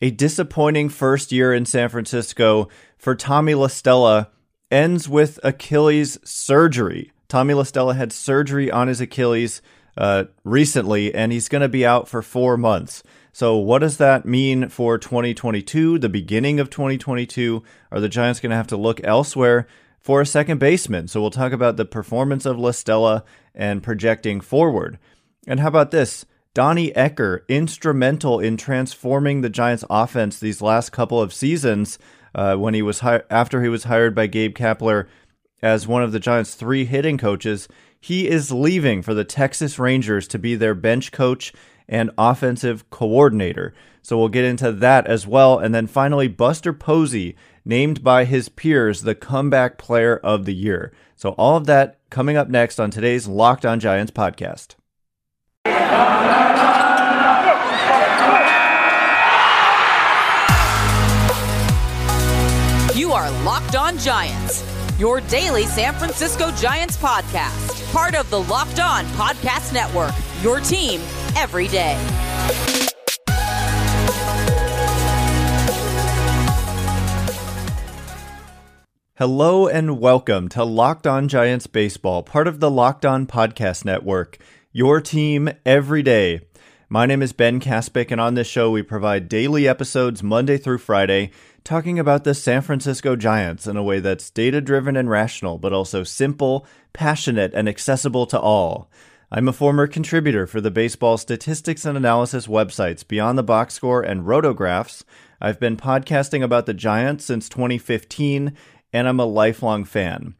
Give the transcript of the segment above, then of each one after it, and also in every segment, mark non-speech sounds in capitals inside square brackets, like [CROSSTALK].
A disappointing first year in San Francisco for Tommy La Stella ends with Achilles surgery. Tommy La Stella had surgery on his Achilles uh, recently, and he's going to be out for four months. So, what does that mean for 2022, the beginning of 2022? Are the Giants going to have to look elsewhere for a second baseman? So, we'll talk about the performance of La Stella and projecting forward. And how about this? Donnie Ecker, instrumental in transforming the Giants' offense these last couple of seasons. Uh, when he was hi- after he was hired by Gabe Kapler as one of the Giants' three hitting coaches, he is leaving for the Texas Rangers to be their bench coach and offensive coordinator. So we'll get into that as well. And then finally, Buster Posey, named by his peers the comeback player of the year. So all of that coming up next on today's Locked On Giants podcast. On Giants, your daily San Francisco Giants podcast, part of the Locked On Podcast Network, your team every day. Hello and welcome to Locked On Giants Baseball, part of the Locked On Podcast Network, your team every day. My name is Ben Kaspick, and on this show, we provide daily episodes Monday through Friday talking about the San Francisco Giants in a way that's data driven and rational, but also simple, passionate, and accessible to all. I'm a former contributor for the baseball statistics and analysis websites Beyond the Box Score and Rotographs. I've been podcasting about the Giants since 2015, and I'm a lifelong fan.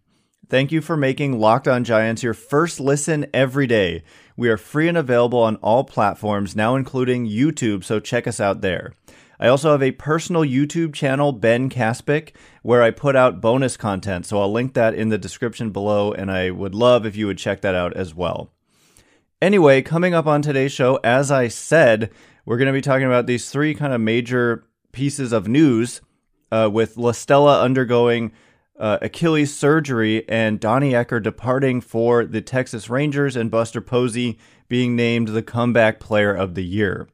Thank you for making Locked On Giants your first listen every day. We are free and available on all platforms, now including YouTube, so check us out there. I also have a personal YouTube channel, Ben Kaspick, where I put out bonus content, so I'll link that in the description below, and I would love if you would check that out as well. Anyway, coming up on today's show, as I said, we're going to be talking about these three kind of major pieces of news uh, with La Stella undergoing uh, Achilles surgery and Donnie Ecker departing for the Texas Rangers and Buster Posey being named the comeback player of the year.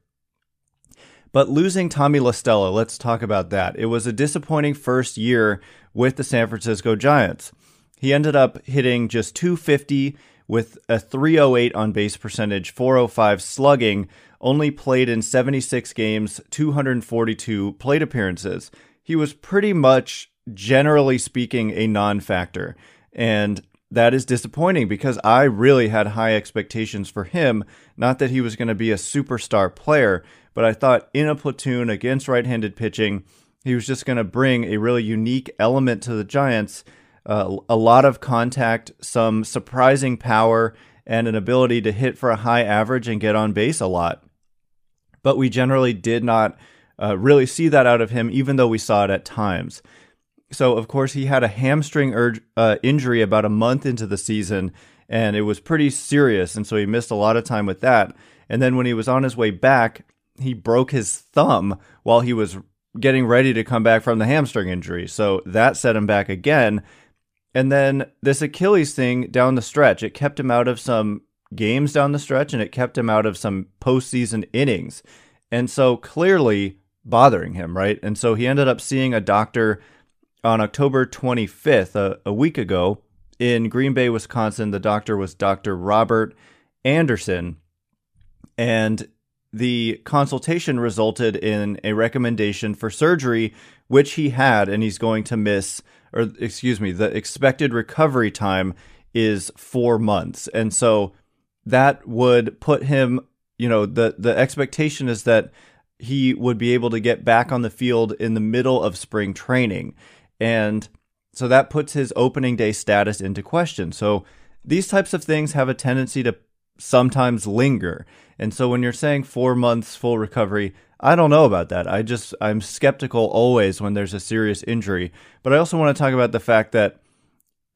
But losing Tommy La Stella, let's talk about that. It was a disappointing first year with the San Francisco Giants. He ended up hitting just 250 with a 308 on base percentage, 405 slugging, only played in 76 games, 242 plate appearances. He was pretty much, generally speaking, a non factor. And that is disappointing because I really had high expectations for him. Not that he was going to be a superstar player, but I thought in a platoon against right handed pitching, he was just going to bring a really unique element to the Giants uh, a lot of contact, some surprising power, and an ability to hit for a high average and get on base a lot. But we generally did not uh, really see that out of him, even though we saw it at times. So, of course, he had a hamstring uh, injury about a month into the season, and it was pretty serious. And so he missed a lot of time with that. And then when he was on his way back, he broke his thumb while he was getting ready to come back from the hamstring injury. So that set him back again. And then this Achilles thing down the stretch, it kept him out of some games down the stretch and it kept him out of some postseason innings. And so clearly bothering him, right? And so he ended up seeing a doctor on October 25th, a, a week ago, in Green Bay, Wisconsin. The doctor was Dr. Robert Anderson. And the consultation resulted in a recommendation for surgery, which he had, and he's going to miss, or excuse me, the expected recovery time is four months. And so that would put him, you know, the, the expectation is that he would be able to get back on the field in the middle of spring training. And so that puts his opening day status into question. So these types of things have a tendency to sometimes linger. And so when you're saying four months full recovery, I don't know about that. I just, I'm skeptical always when there's a serious injury. But I also want to talk about the fact that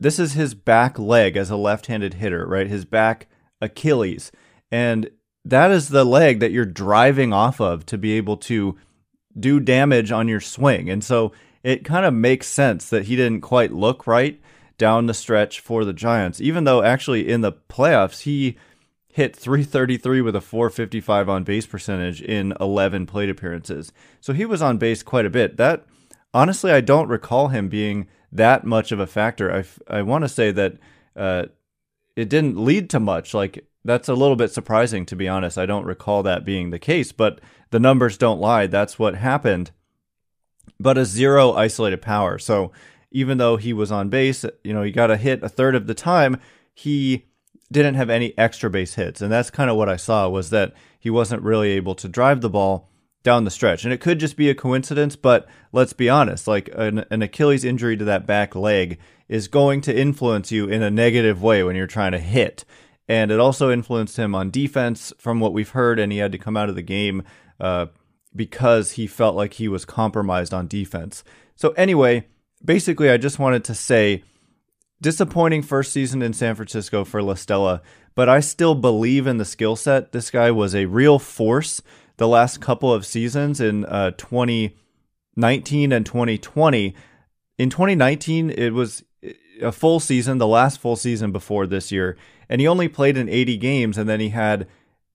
this is his back leg as a left handed hitter, right? His back Achilles. And that is the leg that you're driving off of to be able to do damage on your swing. And so it kind of makes sense that he didn't quite look right down the stretch for the Giants, even though actually in the playoffs, he hit 333 with a 455 on base percentage in 11 plate appearances. So he was on base quite a bit. That honestly, I don't recall him being that much of a factor. I, I want to say that uh, it didn't lead to much. Like that's a little bit surprising to be honest. I don't recall that being the case, but the numbers don't lie. That's what happened. But a zero isolated power. So even though he was on base, you know, he got a hit a third of the time, he didn't have any extra base hits. And that's kind of what I saw was that he wasn't really able to drive the ball down the stretch. And it could just be a coincidence, but let's be honest, like an, an, Achilles injury to that back leg is going to influence you in a negative way when you're trying to hit. And it also influenced him on defense from what we've heard, and he had to come out of the game uh, because he felt like he was compromised on defense. So, anyway, basically, I just wanted to say disappointing first season in San Francisco for La Stella, but I still believe in the skill set. This guy was a real force the last couple of seasons in uh, 2019 and 2020. In 2019, it was a full season, the last full season before this year, and he only played in 80 games, and then he had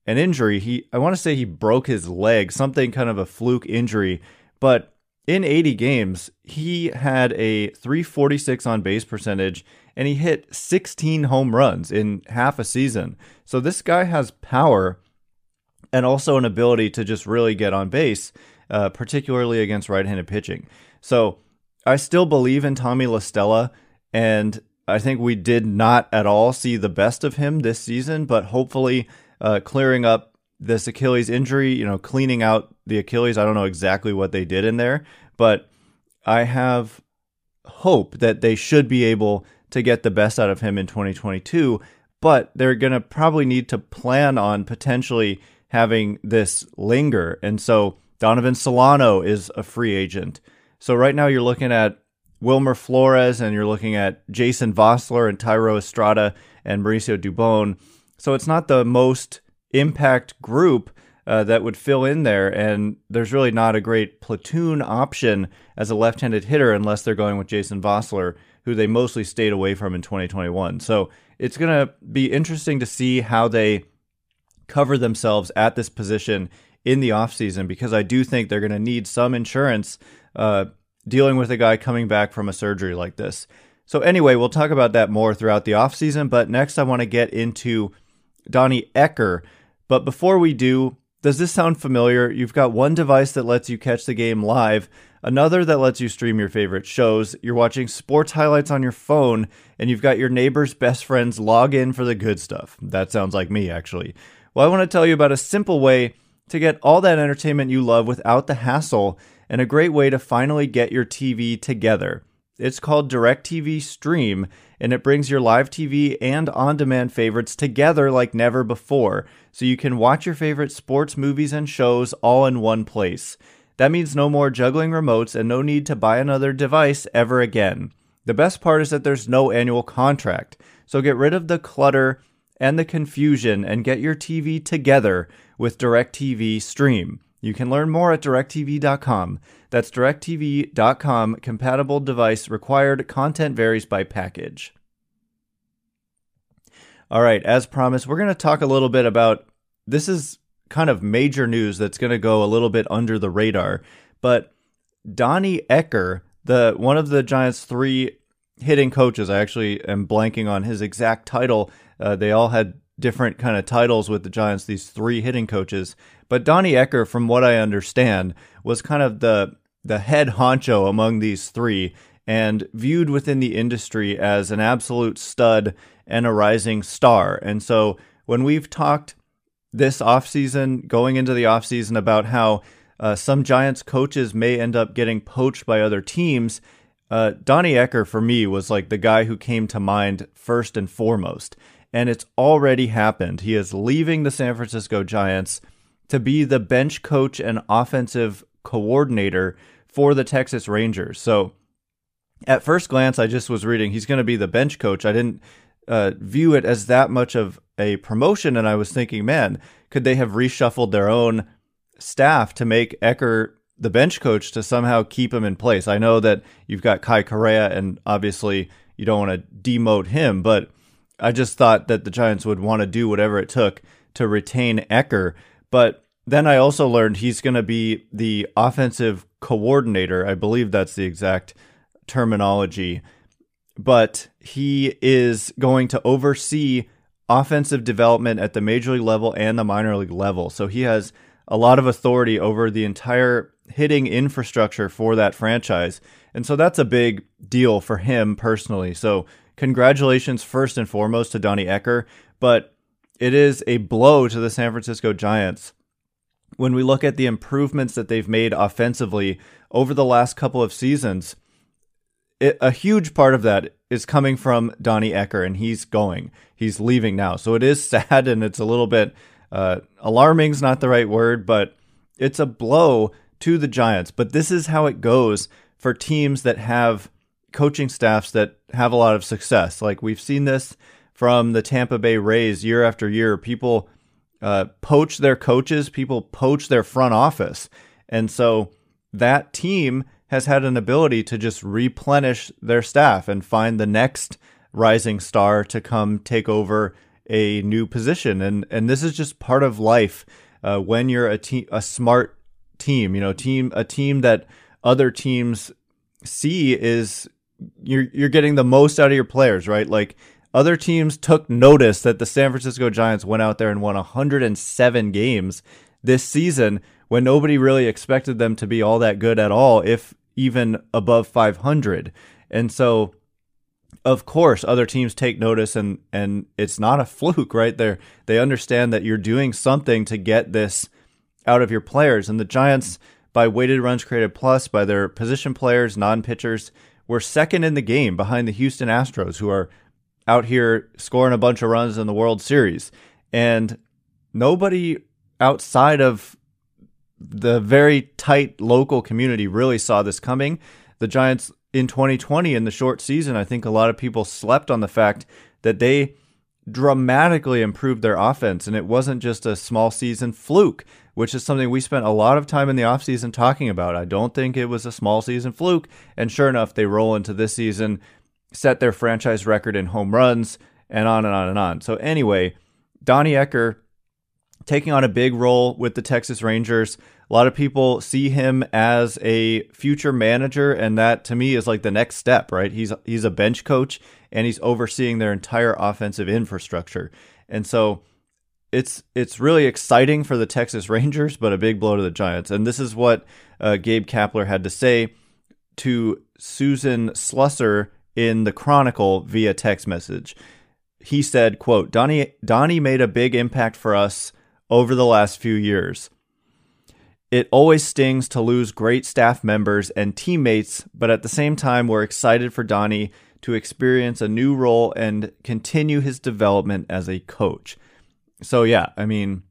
an injury. He, I want to say he broke his leg, something kind of a fluke injury, but in 80 games, he had a 346 on base percentage and he hit 16 home runs in half a season. So this guy has power and also an ability to just really get on base, uh, particularly against right handed pitching. So I still believe in Tommy La Stella, and I think we did not at all see the best of him this season, but hopefully uh, clearing up this Achilles injury, you know, cleaning out the Achilles. I don't know exactly what they did in there, but I have hope that they should be able to get the best out of him in 2022. But they're going to probably need to plan on potentially having this linger. And so Donovan Solano is a free agent. So right now you're looking at Wilmer Flores and you're looking at Jason Vosler and Thairo Estrada and Mauricio Dubon. So it's not the most impact group uh, that would fill in there. And there's really not a great platoon option as a left handed hitter unless they're going with Jason Vosler, who they mostly stayed away from in 2021. So it's going to be interesting to see how they cover themselves at this position in the offseason because I do think they're going to need some insurance uh, dealing with a guy coming back from a surgery like this. So, anyway, we'll talk about that more throughout the offseason. But next, I want to get into Donnie Ecker. But before we do, does this sound familiar? You've got one device that lets you catch the game live, another that lets you stream your favorite shows. You're watching sports highlights on your phone, and you've got your neighbor's best friends log in for the good stuff. That sounds like me, actually. Well, I want to tell you about a simple way to get all that entertainment you love without the hassle, and a great way to finally get your TV together. It's called DirecTV Stream, and it brings your live TV and on demand favorites together like never before, so you can watch your favorite sports, movies, and shows all in one place. That means no more juggling remotes and no need to buy another device ever again. The best part is that there's no annual contract, so get rid of the clutter and the confusion and get your TV together with DirecTV Stream. You can learn more at directv.com. That's directv.com. Compatible device required. Content varies by package. All right, as promised, we're going to talk a little bit about this is kind of major news that's going to go a little bit under the radar, but Donnie Ecker, the one of the Giants' three hitting coaches, I actually am blanking on his exact title. Uh, they all had different kind of titles with the Giants, these three hitting coaches. But Donnie Ecker, from what I understand, was kind of the the head honcho among these three and viewed within the industry as an absolute stud and a rising star. And so when we've talked this offseason, going into the offseason, about how uh, some Giants coaches may end up getting poached by other teams, uh, Donnie Ecker for me was like the guy who came to mind first and foremost. And it's already happened. He is leaving the San Francisco Giants to be the bench coach and offensive coordinator for the Texas Rangers. So at first glance, I just was reading he's going to be the bench coach. I didn't uh, view it as that much of a promotion, and I was thinking, man, could they have reshuffled their own staff to make Ecker the bench coach to somehow keep him in place? I know that you've got Kai Correa, and obviously you don't want to demote him, but I just thought that the Giants would want to do whatever it took to retain Ecker. But then I also learned he's going to be the offensive coordinator. I believe that's the exact terminology. But he is going to oversee offensive development at the major league level and the minor league level. So he has a lot of authority over the entire hitting infrastructure for that franchise. And so that's a big deal for him personally. So congratulations first and foremost to Donnie Ecker, but it is a blow to the San Francisco Giants when we look at the improvements that they've made offensively over the last couple of seasons. It, a huge part of that is coming from Donnie Ecker, and he's going. He's leaving now. So it is [LAUGHS] sad and it's a little bit uh, alarming, is not the right word, but it's a blow to the Giants. But this is how it goes for teams that have coaching staffs that have a lot of success. Like we've seen this from the Tampa Bay Rays year after year. People uh, poach their coaches, people poach their front office. And so that team has had an ability to just replenish their staff and find the next rising star to come take over a new position. And and this is just part of life uh, when you're a team, a smart team. You know, team a team that other teams see is you're you're getting the most out of your players, right? Like other teams took notice that the San Francisco Giants went out there and won 107 games this season when nobody really expected them to be all that good at all, if even above 500. And so, of course, other teams take notice, and and it's not a fluke, right? They they understand that you're doing something to get this out of your players, and the Giants, by weighted runs created plus, by their position players, non pitchers, were second in the game behind the Houston Astros, who are out here scoring a bunch of runs in the World Series, and nobody outside of the very tight local community really saw this coming. The Giants in 2020 in the short season, I think a lot of people slept on the fact that they dramatically improved their offense and it wasn't just a small season fluke, which is something we spent a lot of time in the offseason talking about. I don't think it was a small season fluke, and sure enough, they roll into this season, set their franchise record in home runs, and on and on and on. So anyway, Donnie Ecker taking on a big role with the Texas Rangers. A lot of people see him as a future manager, and that to me is like the next step, right? He's he's a bench coach and he's overseeing their entire offensive infrastructure. And so it's it's really exciting for the Texas Rangers, but a big blow to the Giants. And this is what uh, Gabe Kapler had to say to Susan Slusser in the Chronicle via text message. He said, "quote Donnie Donnie made a big impact for us." over the last few years. It always stings to lose great staff members and teammates, but at the same time, we're excited for Donnie to experience a new role and continue his development as a coach. So, yeah, I mean,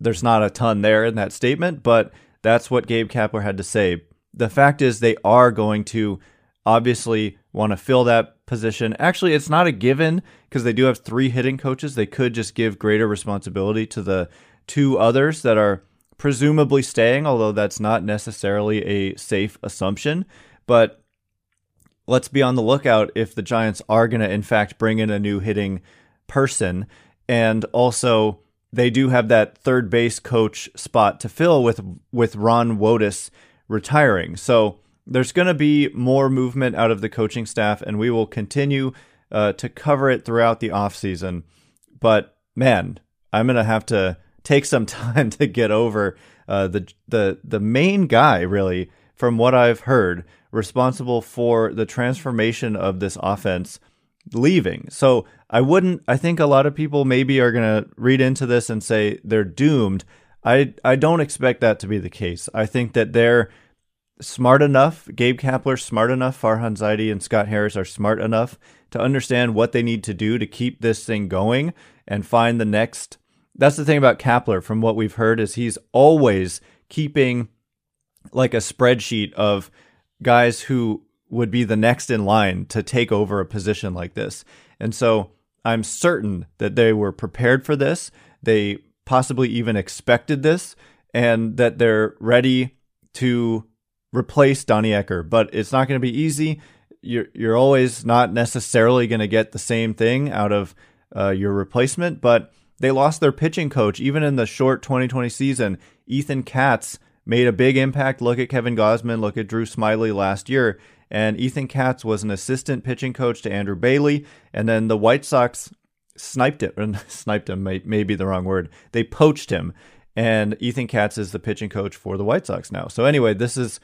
there's not a ton there in that statement, but that's what Gabe Kapler had to say. The fact is, they are going to obviously want to fill that position. Actually, it's not a given because they do have three hitting coaches. They could just give greater responsibility to the two others that are presumably staying, although that's not necessarily a safe assumption. But let's be on the lookout if the Giants are going to, in fact, bring in a new hitting person. And also, they do have that third base coach spot to fill with with Ron Wotus retiring. So there's going to be more movement out of the coaching staff, and we will continue uh, to cover it throughout the offseason. But man, I'm going to have to take some [LAUGHS] time to get over uh, the the the main guy really from what I've heard responsible for the transformation of this offense leaving. So I wouldn't I think a lot of people maybe are going to read into this and say they're doomed. I I don't expect that to be the case. I think that they're smart enough, Gabe Kapler smart enough, Farhan Zaidi and Scott Harris are smart enough to understand what they need to do to keep this thing going and find the next that's the thing about Kapler from what we've heard is he's always keeping like a spreadsheet of guys who would be the next in line to take over a position like this. And so I'm certain that they were prepared for this. They possibly even expected this and that they're ready to replace Donnie Ecker, but it's not going to be easy. You're you're always not necessarily going to get the same thing out of uh, your replacement, but they lost their pitching coach even in the short 2020 season. Ethan Katz made a big impact. Look at Kevin Gausman, look at Drew Smyly last year. And Ethan Katz was an assistant pitching coach to Andrew Bailey. And then the White Sox sniped it, [LAUGHS] sniped him may, may be the wrong word. They poached him. And Ethan Katz is the pitching coach for the White Sox now. So, anyway, this is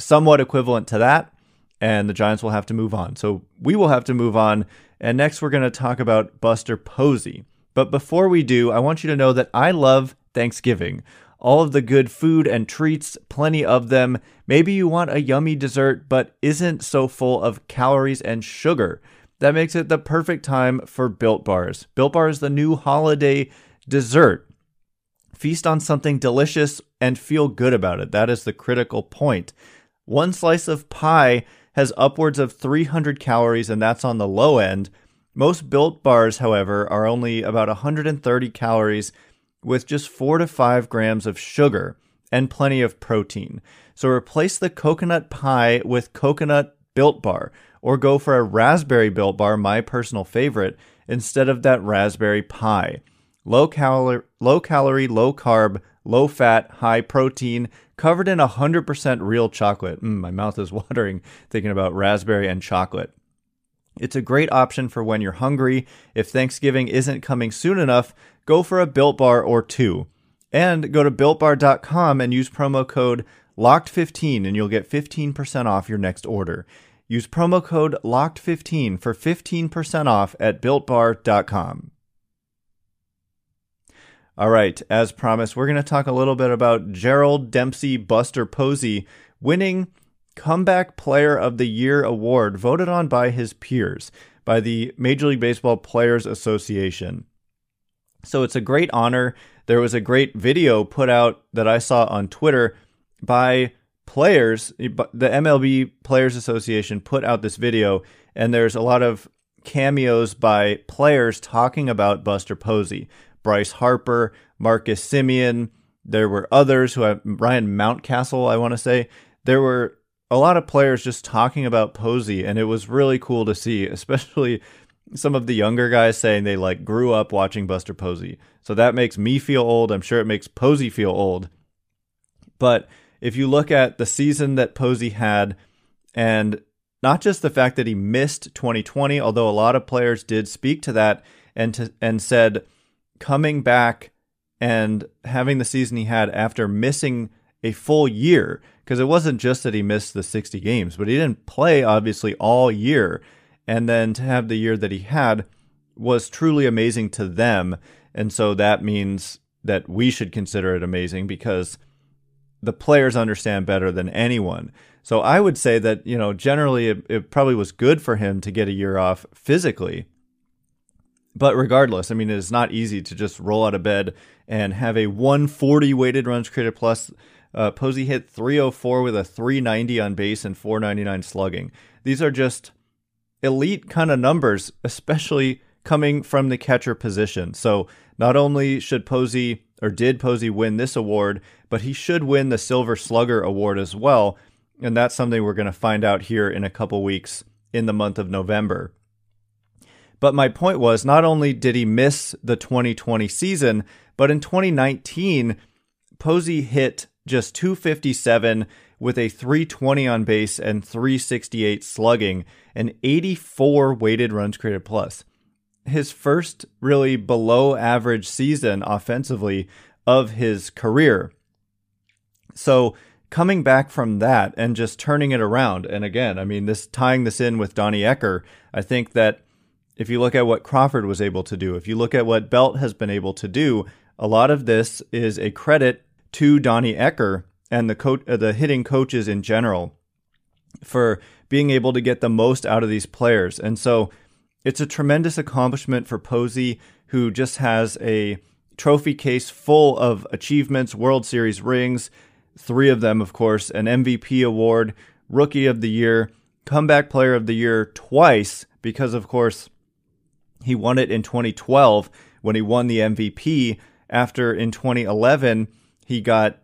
somewhat equivalent to that. And the Giants will have to move on. So, we will have to move on. And next, we're going to talk about Buster Posey. But before we do, I want you to know that I love Thanksgiving. All of the good food and treats, plenty of them. Maybe you want a yummy dessert, but isn't so full of calories and sugar. That makes it the perfect time for Built Bars. Built Bar is the new holiday dessert. Feast on something delicious and feel good about it. That is the critical point. One slice of pie has upwards of 300 calories, and that's on the low end. Most built bars, however, are only about 130 calories with just 4 to 5 grams of sugar and plenty of protein. So replace the coconut pie with coconut built bar or go for a raspberry built bar, my personal favorite, instead of that raspberry pie. Low calorie, low calorie, low carb, low fat, high protein, covered in 100% real chocolate. Mm, my mouth is [LAUGHS] watering thinking about raspberry and chocolate. It's a great option for when you're hungry. If Thanksgiving isn't coming soon enough, go for a Built Bar or two. And go to builtbar.com and use promo code LOCKED15 and you'll get 15% off your next order. Use promo code LOCKED15 for 15% off at builtbar.com. All right, as promised, we're going to talk a little bit about Gerald Dempsey Buster Posey winning Comeback Player of the Year award voted on by his peers, by the Major League Baseball Players Association. So it's a great honor. There was a great video put out that I saw on Twitter by players. The MLB Players Association put out this video, and there's a lot of cameos by players talking about Buster Posey. Bryce Harper, Marcus Semien. There were others who have Ryan Mountcastle, I want to say. There were a lot of players just talking about Posey, and it was really cool to see, [LAUGHS] especially some of the younger guys saying they like grew up watching Buster Posey. So that makes me feel old. I'm sure it makes Posey feel old. But if you look at the season that Posey had, and not just the fact that he missed 2020, although a lot of players did speak to that and to, and said coming back and having the season he had after missing a full year because it wasn't just that he missed the 60 games, but he didn't play obviously all year. And then to have the year that he had was truly amazing to them. And so that means that we should consider it amazing because the players understand better than anyone. So I would say that, you know, generally it, it probably was good for him to get a year off physically. But regardless, I mean, it is not easy to just roll out of bed and have a 140 weighted runs created plus uh, Posey hit 304 with a 390 on base and 499 slugging. These are just elite kind of numbers, especially coming from the catcher position. So not only should Posey or did Posey win this award, but he should win the Silver Slugger Award as well. And that's something we're going to find out here in a couple weeks in the month of November. But my point was not only did he miss the 2020 season, but in 2019, Posey hit just 257 with a 320 on base and 368 slugging and 84 weighted runs created plus. His first really below average season offensively of his career. So coming back from that and just turning it around, and again, I mean, this tying this in with Donnie Ecker, I think that if you look at what Crawford was able to do, if you look at what Belt has been able to do, a lot of this is a credit to Donnie Ecker and the co- uh, the hitting coaches in general for being able to get the most out of these players. And so it's a tremendous accomplishment for Posey, who just has a trophy case full of achievements, World Series rings, three of them, of course, an MVP award, Rookie of the Year, Comeback Player of the Year twice, because, of course, he won it in 2012 when he won the MVP. After in 2011, he got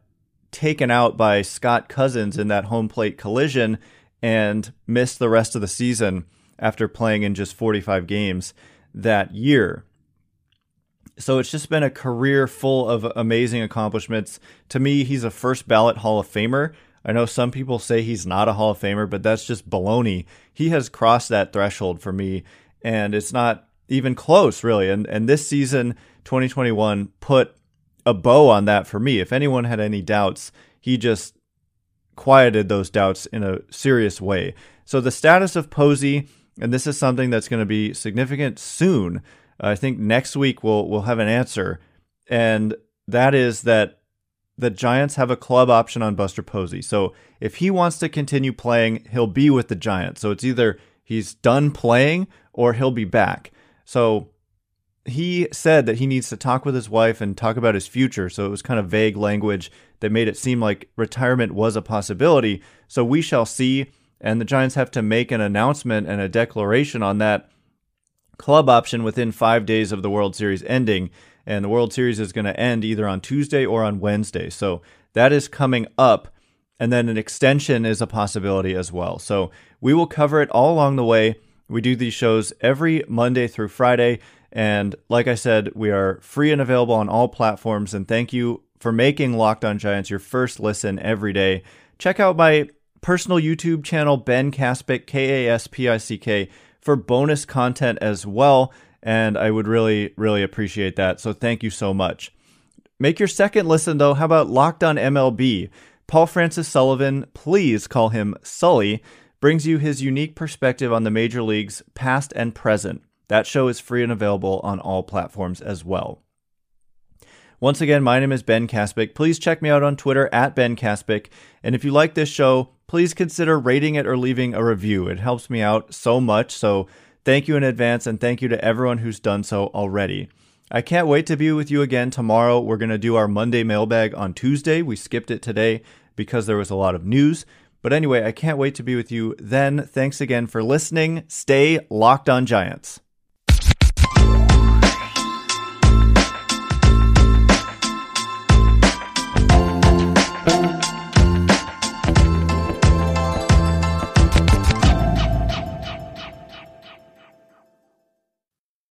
taken out by Scott Cousins in that home plate collision and missed the rest of the season after playing in just 45 games that year. So it's just been a career full of amazing accomplishments. To me, he's a first ballot Hall of Famer. I know some people say he's not a Hall of Famer, but that's just baloney. He has crossed that threshold for me, and it's not even close, really. And and this season, 2021, put a bow on that for me. If anyone had any doubts, he just quieted those doubts in a serious way. So the status of Posey, and this is something that's going to be significant soon. I think next week we'll we'll have an answer, and that is that the Giants have a club option on Buster Posey. So if he wants to continue playing, he'll be with the Giants. So it's either he's done playing or he'll be back. So he said that he needs to talk with his wife and talk about his future. So it was kind of vague language that made it seem like retirement was a possibility. So we shall see. And the Giants have to make an announcement and a declaration on that club option within five days of the World Series ending. And the World Series is going to end either on Tuesday or on Wednesday. So that is coming up. And then an extension is a possibility as well. So we will cover it all along the way. We do these shows every Monday through Friday. And like I said, we are free and available on all platforms. And thank you for making Locked On Giants your first listen every day. Check out my personal YouTube channel, Ben Kaspick, K A S P I C K, for bonus content as well. And I would really, really appreciate that. So thank you so much. Make your second listen, though. How about Locked On MLB? Paul Francis Sullivan, please call him Sully, brings you his unique perspective on the major leagues, past and present. That show is free and available on all platforms as well. Once again, my name is Ben Kaspick. Please check me out on Twitter at Ben Kaspick. And if you like this show, please consider rating it or leaving a review. It helps me out so much. So thank you in advance and thank you to everyone who's done so already. I can't wait to be with you again tomorrow. We're going to do our Monday mailbag on Tuesday. We skipped it today because there was a lot of news. But anyway, I can't wait to be with you then. Thanks again for listening. Stay locked on Giants.